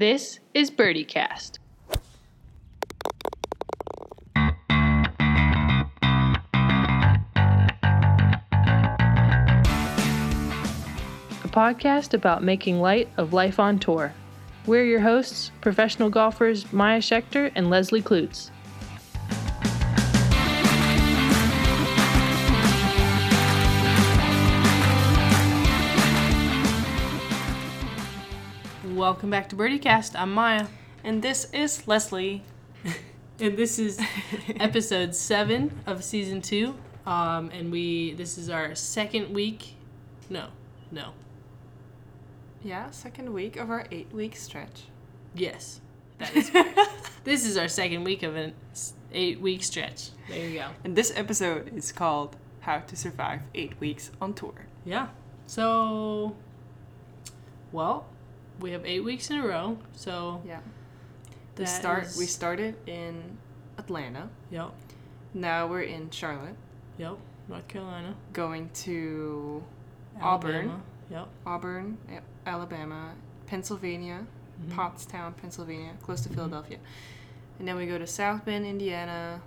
This is BirdieCast. A podcast about making light of life on tour. We're your hosts, professional golfers Maia Schechter and Leslie Cloots. Welcome back to BirdieCast. I'm Maia. And this is Leslie. and this is episode seven of season two. Um, and we this is our second week. No, no. Yeah, second week of our eight week stretch. Yes, that is this is our second week of an eight week stretch. There you go. And this episode is called "How to Survive Eight Weeks on Tour." Yeah. So, well, we have eight weeks in a row. So yeah, we start. Is... We started in Atlanta. Yep. Now we're in Charlotte. Yep. North Carolina. Going to Alabama. Auburn. Yep. Auburn, Alabama, Pennsylvania, mm-hmm. Pottstown, Pennsylvania, close to mm-hmm. Philadelphia, and then we go to South Bend, Indiana.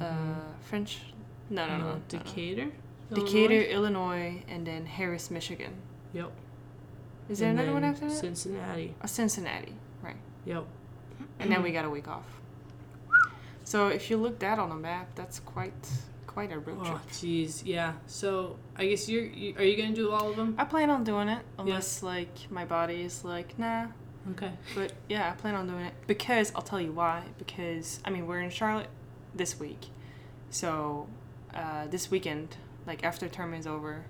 Uh, mm-hmm. Uh, French. No, no, no. no Decatur. No. Decatur, Illinois, and then Harris, Michigan. Yep. Is there and another one after that? Cincinnati. A Cincinnati, right? Yep. And then we got a week off. So if you look that on a map, that's quite quite a road oh, trip. Oh, jeez, yeah. So I guess you're you, are you gonna do all of them? I plan on doing it unless yeah. like my body is like nah. Okay. But yeah, I plan on doing it because I'll tell you why. Because I mean we're in Charlotte this week, so uh, this weekend, like after term is over,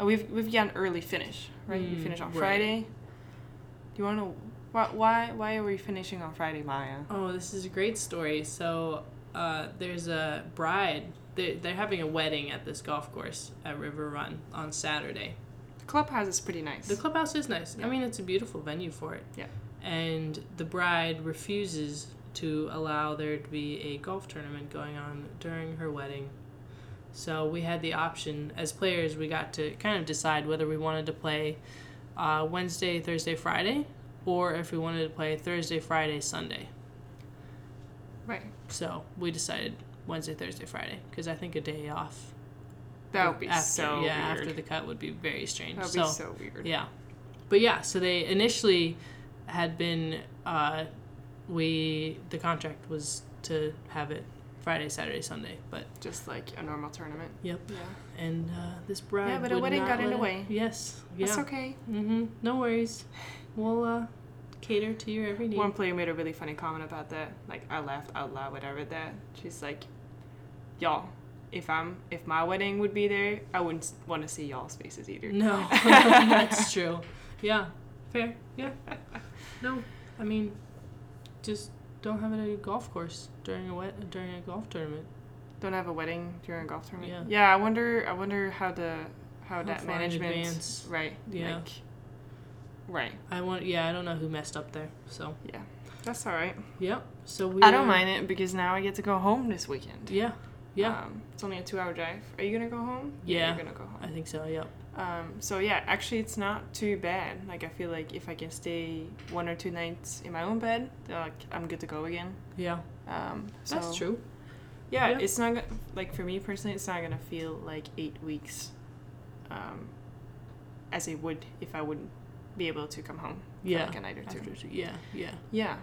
uh, we've we've got an early finish, right? Mm, we finish on right. Friday. Do you want to? Why, why why are we finishing on Friday, Maia? Oh, this is a great story. So uh, there's a bride. They're, they're having a wedding at this golf course at River Run on Saturday. The clubhouse is pretty nice. The clubhouse is nice. Yeah. I mean, it's a beautiful venue for it. Yeah. And the bride refuses to allow there to be a golf tournament going on during her wedding so we had the option as players. We got to kind of decide whether we wanted to play uh, Wednesday, Thursday, Friday, or if we wanted to play Thursday, Friday, Sunday. Right. So we decided Wednesday, Thursday, Friday because I think a day off. That would be after, so yeah weird. after the cut would be very strange. That would so, be so weird. Yeah, but yeah, so they initially had been uh, we the contract was to have it Friday, Saturday, Sunday, but just like a normal tournament. Yep. Yeah. And uh, this bride. Yeah, but a wedding got in the way. Yes. Yeah. That's okay. Mm-hmm. No worries. We'll uh, cater to your every need. One player made a really funny comment about that. Like I laughed out loud when I read that. She's like, "Y'all, if I'm if my wedding would be there, I wouldn't want to see y'all's faces either." No, that's true. Yeah. Fair. Yeah. No, I mean, just don't have it at a golf course during a wet during a golf tournament. Don't have a wedding during a golf tournament. Yeah. Yeah, I wonder. I wonder how the how, how that management. Right. Yeah. Like, right. I want. Yeah, I don't know who messed up there. So. Yeah, that's all right. Yep. So we. I don't mind it because now I get to go home this weekend. Yeah. Yeah. Um, it's only a two-hour drive. Are you gonna go home? Yeah. You're gonna go home. I think so. Yep. Um, so yeah, actually, it's not too bad. Like I feel like if I can stay one or two nights in my own bed, like I'm good to go again. Yeah. Um, so, That's true. Yeah, yeah, it's not like for me personally, it's not gonna feel like eight weeks, um, as it would if I wouldn't be able to come home. Yeah. like a night or two. After, yeah. Yeah. Yeah.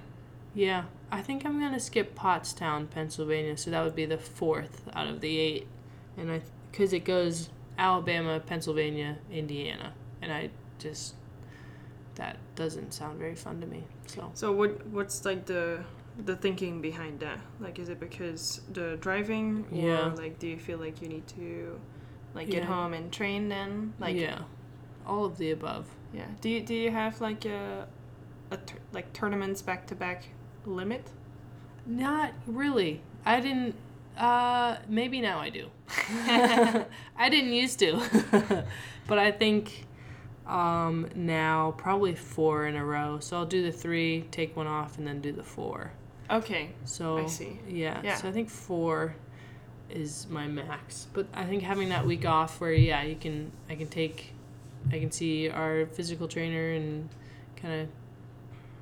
Yeah. I think I'm gonna skip Pottstown, Pennsylvania. So that would be the fourth out of the eight, and I because it goes Alabama, Pennsylvania, Indiana, and I just that doesn't sound very fun to me. So So what what's like the the thinking behind that? Like is it because the driving or yeah. like do you feel like you need to like get yeah. home and train then? Like Yeah. All of the above. Yeah. Do you do you have like a a like tournaments back to back limit? Not really. I didn't uh, maybe now I do. I didn't used to, but I think um, now probably four in a row. So I'll do the three, take one off, and then do the four. Okay. So I see. Yeah. yeah. So I think four is my max. But I think having that week off where yeah, you can I can take I can see our physical trainer and kind of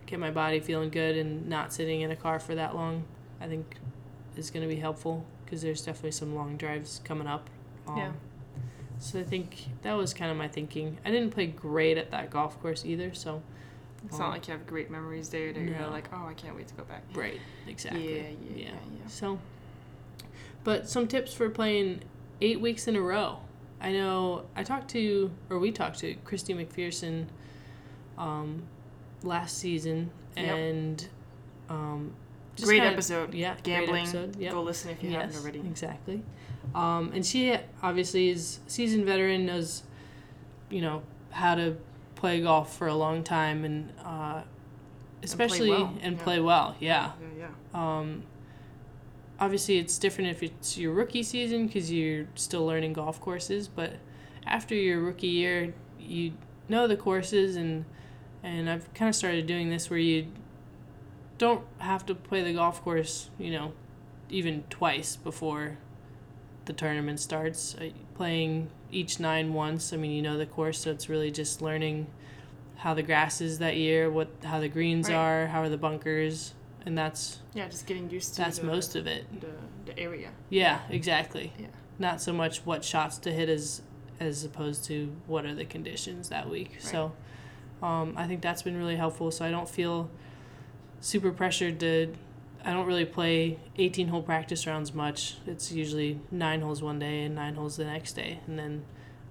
get my body feeling good and not sitting in a car for that long, I think is going to be helpful because there's definitely some long drives coming up. Um, Yeah. So I think that was kind of my thinking. I didn't play great at that golf course either, so It's Um, not like you have great memories there that you're like, oh, I can't wait to go back. right, exactly. Yeah, yeah, yeah, yeah. So, but some tips for playing eight weeks in a row. I know I talked to, or we talked to Christy McPherson um, last season, Yep. and um, just Great episode. Yeah, Gambling. Episode. Yep. Go listen if you yes, haven't already. Exactly. Um, and she obviously is a seasoned veteran, knows, you know, how to play golf for a long time, and uh, especially well, and yeah. play well. Yeah. Yeah, yeah. Um, obviously, it's different if it's your rookie season because you're still learning golf courses. But after your rookie year, you know the courses, and and I've kind of started doing this where you don't have to play the golf course, you know, even twice before the tournament starts. Playing each nine once, I mean, you know the course, so it's really just learning how the grass is that year, what how the greens Right. are, how are the bunkers, and that's Yeah, just getting used to that's the, most of it. the, the area. Yeah, exactly. Yeah. Not so much what shots to hit as as opposed to what are the conditions that week. So um, I think that's been really helpful. So I don't feel super pressured to. I don't really play 18 hole practice rounds much. It's usually nine holes one day and nine holes the next day, and then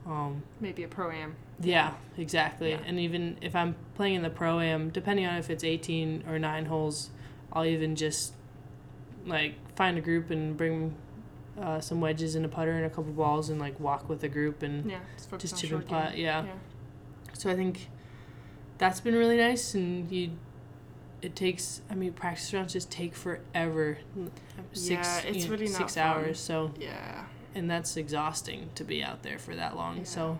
um, Maybe a pro am. yeah, exactly. Yeah. And even if I'm playing in the pro am, depending on if it's 18 or 9 holes, I'll even just like find a group and bring uh, some wedges and a putter and a couple balls and like walk with a group and Yeah, just focus just on chip and putt. Yeah. yeah. So I think that's been really nice and you it takes I mean practice rounds just take forever. Six Yeah, it's you know, really not 6 fun. hours. So Yeah. and that's exhausting to be out there for that long. Yeah. So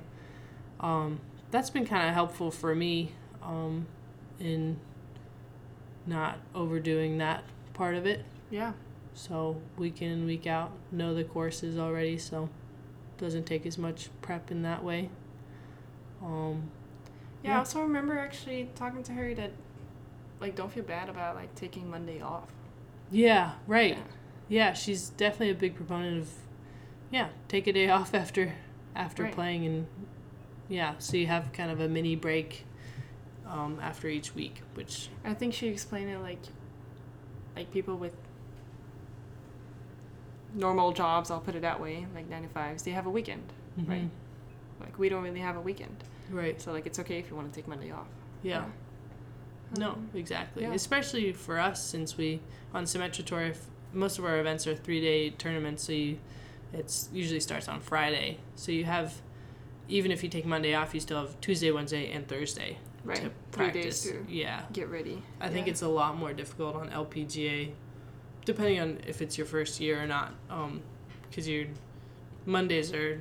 um, that's been kind of helpful for me um, in not overdoing that part of it. Yeah. So week in and week out, know the courses already, so doesn't take as much prep in that way. Um, Yeah, Yeah. I also remember actually talking to her that like don't feel bad about like taking Monday off. yeah, right. Yeah. Yeah, she's definitely a big proponent of, yeah, take a day off after after Right. playing and yeah, so you have kind of a mini break um, after each week, which I think she explained it like like people with normal jobs, I'll put it that way, like 95s, they have a weekend. Right. mhm, Like we don't really have a weekend. right, So like it's okay if you want to take Monday off. yeah. No, Um, exactly. yeah. Especially for us, since we on Symetra Tour, if most of our events are three day tournaments, so you, it's usually starts on Friday. So you have, even if you take Monday off, you still have Tuesday, Wednesday, and Thursday right. to Three practice. days to Yeah, get ready. I think it's a lot more difficult on LPGA, depending on if it's your first year or not. Um, because your Mondays are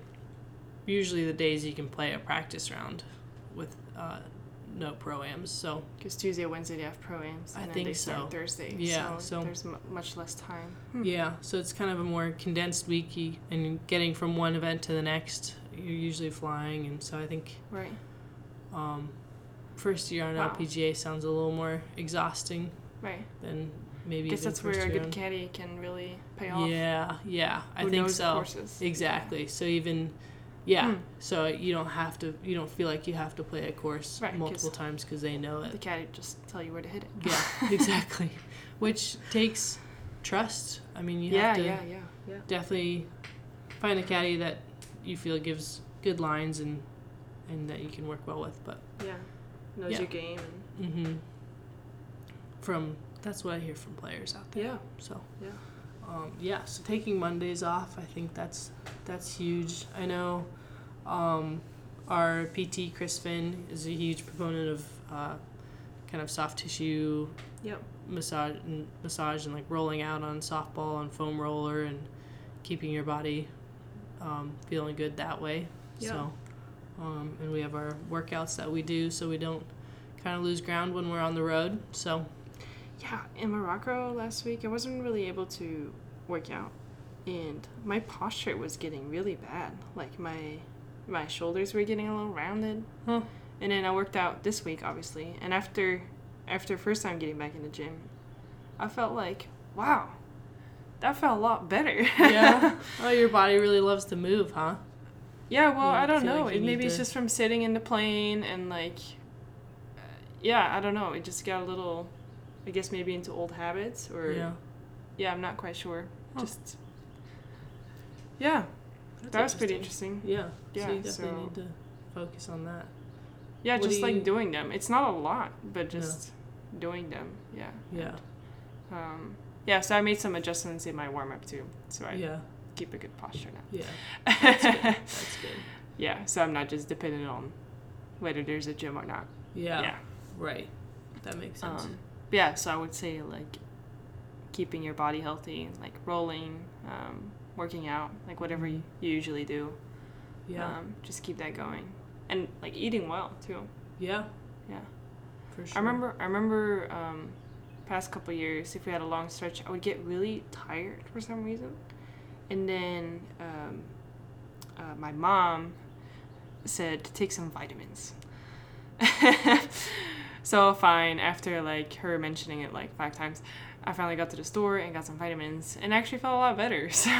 usually the days you can play a practice round with uh, no proams. So Because Tuesday, Wednesday they have pro-ams, I then think they start so. Thursday. Yeah, so, so- there's m- much less time. Hmm. yeah, so it's kind of a more condensed week, and getting from one event to the next. You're usually flying, and so I think Right. um, first year on Wow. LPGA sounds a little more exhausting Right. than maybe. I guess that's where a good on- caddy can really pay off. Yeah, yeah, I Who think so. courses. Exactly. So even, yeah. Hmm. So you don't have to. You don't feel like you have to play a course Right, 'cause multiple times because they know it. The caddy just tell you where to hit it. Yeah, exactly. Which takes trust. I mean, you yeah, have to yeah, yeah, yeah. definitely find a caddy that you feel gives good lines and and that you can work well with. But Yeah. Knows Yeah. your game. And, hmm from that's what I hear from players out there. yeah. So. Yeah. Um, yeah, so taking Mondays off, I think that's that's huge. I know um, our PT Chris Finn is a huge proponent of uh, kind of soft tissue Yep. massage and massage and like rolling out on softball and foam roller and keeping your body um, feeling good that way. Yeah. So, um, and we have our workouts that we do so we don't kind of lose ground when we're on the road. So, Yeah, in Morocco last week, I wasn't really able to work out, and my posture was getting really bad. Like my my shoulders were getting a little rounded. Huh. And then I worked out this week, obviously, and after after first time getting back in the gym, I felt like, wow, that felt a lot better. yeah. Oh, your body really loves to move, huh? Yeah, well, I don't know. like it, maybe need it's just from sitting in the plane and like, uh, yeah, I don't know. It just got a little, I guess maybe into old habits or Yeah. yeah, I'm not quite sure. Huh. Just yeah, That's that was pretty interesting. Yeah. Yeah, So you definitely so- need to focus on that. Yeah, What just do like you- doing them. It's not a lot, but just doing them. Yeah. Yeah. Um, yeah. So I made some adjustments in my warm up too, so I Yeah. keep a good posture now. Yeah. That's good. That's good. yeah. So I'm not just dependent on whether there's a gym or not. Yeah. Yeah. Right. That makes sense. Um, yeah, so I would say like keeping your body healthy, like rolling, um, working out, like whatever you, you usually do. yeah. Um, just keep that going, and like eating well too. yeah. Yeah. For sure. I remember. I remember. Um, past couple years, if we had a long stretch, I would get really tired for some reason, and then um, uh, my mom said to take some vitamins. so fine. After like her mentioning it like five times, I finally got to the store and got some vitamins, and actually felt a lot better. So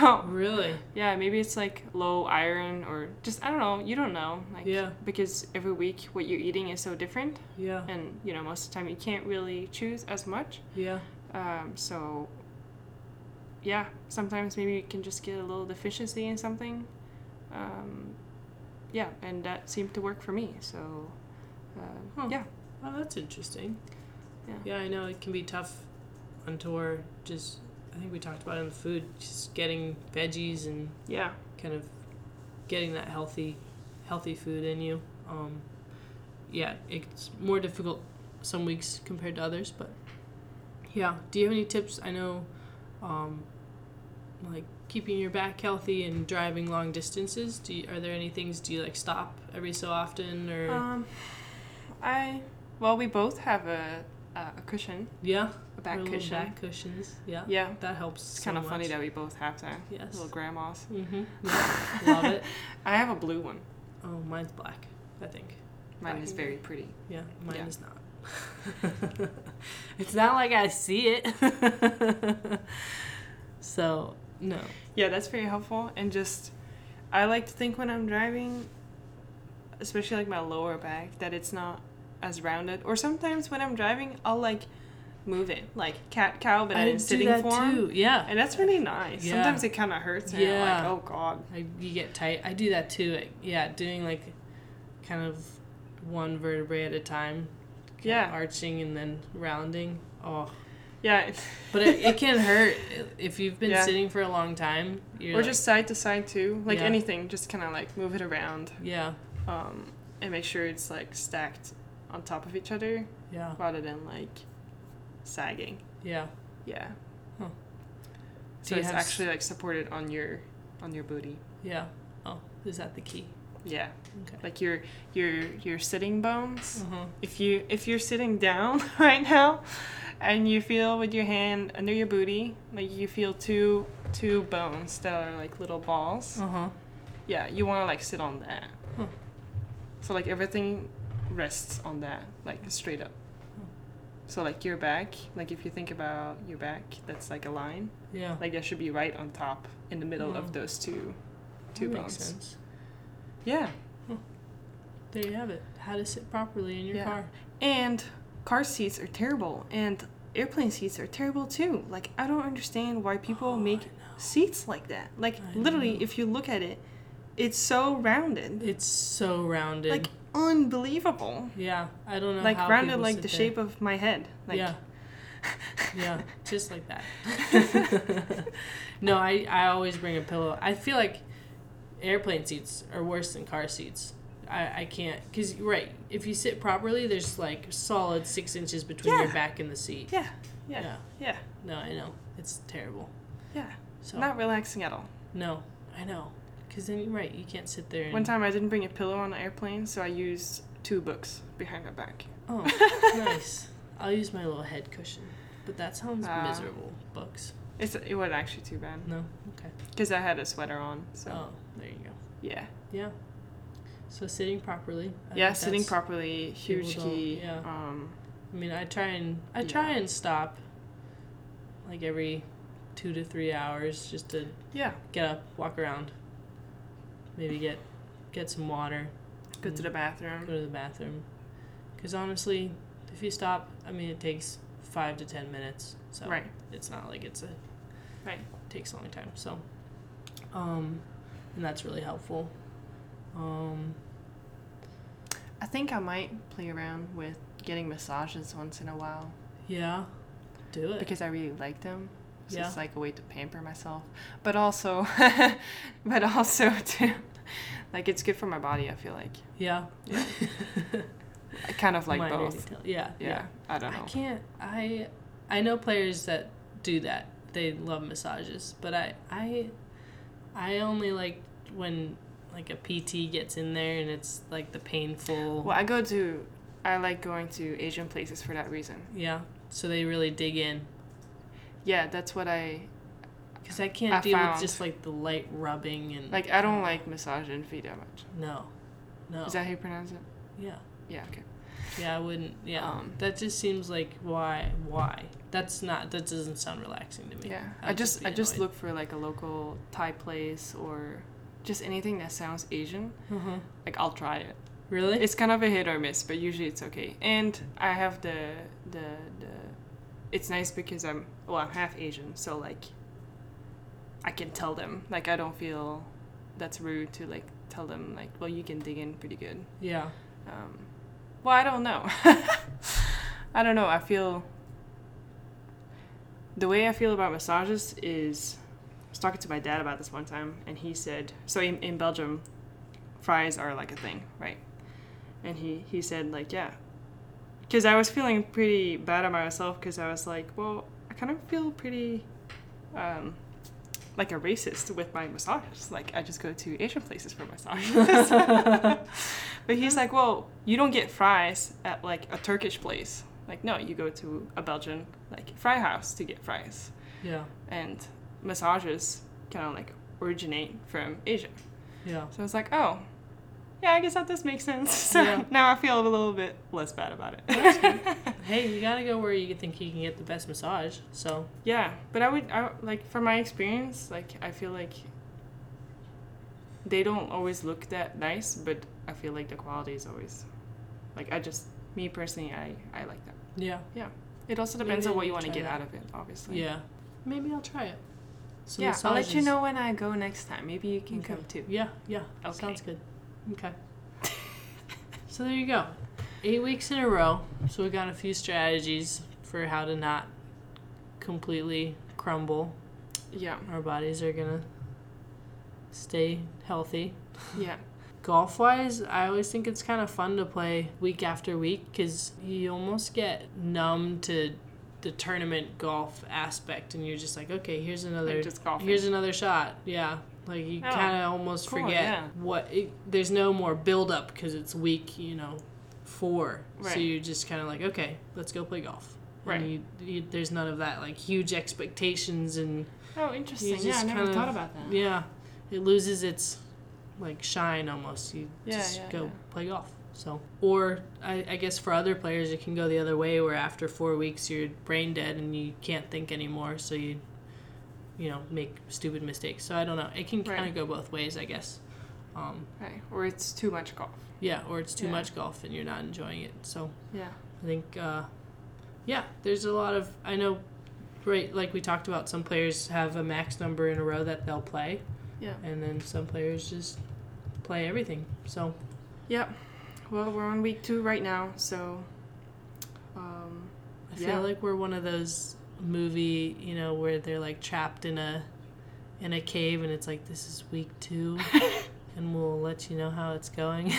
Really? yeah, maybe it's like low iron or just I don't know. You don't know. Like Yeah. because every week what you're eating is so different Yeah. and you know most of the time you can't really choose as much Yeah. um, so yeah sometimes maybe you can just get a little deficiency in something um, yeah and that seemed to work for me so uh, Huh. yeah Oh, that's interesting. Yeah. Yeah, I know it can be tough on tour. Just, I think we talked about it in the food, just getting veggies and yeah kind of getting that healthy, healthy food in you. Um, yeah, it's more difficult some weeks compared to others, but yeah. Do you have any tips? I know, um, like keeping your back healthy and driving long distances. Do you, are there any things? Do you like stop every so often or? um, I well we both have a a cushion yeah, a back cushion back cushions. Yeah, yeah that helps. it's kind of funny that we both have that Yes. little grandmas Mm-hmm. Yeah, love it. I have a blue one Oh, mine's black. I think. mine Black is very gray. pretty Yeah, mine Yeah. is not. it's not like I see it. so no. Yeah, that's very helpful. And just, I like to think when I'm driving, especially like my lower back, that it's not as rounded. Or sometimes when I'm driving, I'll like move it, like cat cow, but I in sitting form. too. Yeah. And that's really nice. Yeah. Sometimes it kind of hurts. And yeah. Like, oh god. I, you get tight. I do that too. Yeah, doing like kind of one vertebrae at a time. Yeah. arching and then rounding. Oh, Yeah. but it, it can hurt if you've been Yeah. sitting for a long time. You're or like- just side to side too. Like Yeah. anything, just kind of like move it around, yeah, um, and make sure it's like stacked on top of each other yeah, rather than like sagging. yeah. Yeah. Huh. So it's actually like supported on your on your booty. Yeah. Oh, is that the key? Yeah. Okay. Like your your your sitting bones. Uh-huh. If you if you're sitting down right now and you feel with your hand under your booty, like you feel two two bones that are like little balls. Uh-huh. Yeah, you want to like sit on that. Huh. So like everything rests on that, like straight up. Huh. So like your back, like if you think about your back, that's like a line. Yeah. Like that should be right on top in the middle Mhm. of those two two that makes sense. Yeah. There you have it. How to sit properly in your Yeah. car. And car seats are terrible and airplane seats are terrible too. Like I don't understand why people Oh, make seats like that. Like I literally know. if you look at it, it's so rounded. It's so rounded. Like unbelievable. yeah, I don't know. like rounded like the there. shape of my head. Like yeah. yeah, just like that. no, I, I always bring a pillow. I feel like airplane seats are worse than car seats. I, I can't, because, right, if you sit properly, there's like solid six inches between your back and the seat. Yeah. Yeah. Yeah. Yeah. No, I know. It's terrible. Yeah. So, Not relaxing at all. no, I know. Because then you're right, you can't sit there. One time I didn't bring a pillow on the airplane, so I used two books behind my back. Oh, nice. I'll use my little head cushion. But that sounds Ah. miserable. Books. It's it wasn't actually too bad No? Okay. because I had a sweater on. So Oh, there you go. yeah. Yeah. So sitting properly. I yeah, sitting properly, huge key. yeah. Um, I mean, I try and I try Yeah. and stop like every two to three hours just to Yeah. get up, walk around, maybe get get some water, Go to the bathroom. go to the bathroom. Because honestly, if you stop, I mean, it takes five to ten minutes. So Right. it's not like it's a Right. takes a long time. So, um, and that's really helpful. Um, I think I might play around with getting massages once in a while yeah, do it. because I really like them. So Yeah. it's like a way to pamper myself, but also, but also to, like it's good for my body. I feel like yeah, Yeah. I kind of like Minor both. detail. Yeah, Yeah, I don't know. I can't. I I know players that do that. They love massages, but I I I only like when like a PT gets in there and it's like the painful. Well, I go to, I like going to Asian places for that reason. Yeah. So they really dig in Yeah, that's what I because I can't I deal found- with just like the light rubbing and like. I don't like massage and feet that much. No. No. Is that how you pronounce it? yeah. Yeah. Okay. Yeah, I wouldn't. Yeah, Um, that just seems like why? Why? That's not. That doesn't sound relaxing to me. Yeah. I'd I just I just look for like a local Thai place or just anything that sounds Asian. Uh-huh. Like I'll try it. Really? It's kind of a hit or miss, but usually it's okay. And I have the the the. It's nice because I'm well I'm half Asian, so like. I can tell them like I don't feel that's rude to like tell them like well you can dig in pretty good. yeah. Um, well, I don't know. I don't know. I feel the way I feel about massages is I was talking to my dad about this one time, and he said so in, in Belgium, fries are like a thing, right? And he he said like yeah, because I was feeling pretty bad about myself because I was like, well, I kind of feel pretty. Um, like a racist with my massages. Like I just go to Asian places for massages. but he's like, well, you don't get fries at like a Turkish place. Like no, you go to a Belgian like fry house to get fries. Yeah. And massages kind of like originate from Asia. Yeah. So I was like, oh, yeah, I guess that does make sense. So Yeah. now I feel a little bit less bad about it. Hey, you gotta go where you think you can get the best massage. So Yeah, but I would I, like from my experience, like I feel like they don't always look that nice, but I feel like the quality is always like I just me personally I I like that. yeah, yeah. It also depends Maybe on what you want to get that. out of it, obviously. yeah. Maybe I'll try it. Yeah, I'll let you know when I go next time. Maybe you can Okay. come too. Yeah, yeah. Okay. Sounds good. Okay. so there you go. Eight weeks in a row. So we got a few strategies for how to not completely crumble. Yeah, Our bodies are gonna stay healthy. yeah, Golf wise, I always think it's kind of fun to play week after week because you almost get numb to the tournament golf aspect, and you're just like, okay, here's another, like here's another shot. Yeah, like you Oh, kind of almost cool, forget yeah. what. It, there's no more build up because it's week, you know, four. So you're just kind of like, okay, let's go play golf. And Right. You, you, there's none of that like huge expectations and oh, interesting. Yeah, I never kind thought about that. yeah, it loses its like shine almost. You Yeah, just yeah, go yeah. play golf. So, or I, I guess for other players, it can go the other way, where after four weeks you're brain dead and you can't think anymore, so you, you know, make stupid mistakes. So I don't know. It can kind Right. of go both ways, I guess. Um, Right, or it's too much golf. Yeah, or it's too Yeah. much golf and you're not enjoying it. So Yeah. I think, uh, yeah, there's a lot of I know, right? Like we talked about, some players have a max number in a row that they'll play. Yeah. and then some players just play everything. So Yep. Well, we're on week two right now, so. Um, I Yeah. feel like we're one of those movie, you know, where they're like trapped in a in a cave, and it's like this is week two, and we'll let you know how it's going.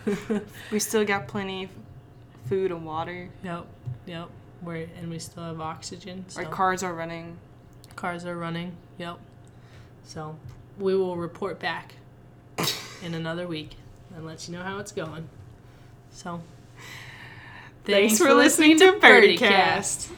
we still got plenty of food and water. yep, yep. We're and we still have oxygen. So Our cars are running. cars are running. Yep. So we will report back in another week and let you know how it's going. So Thanks, for listening to BirdieCast.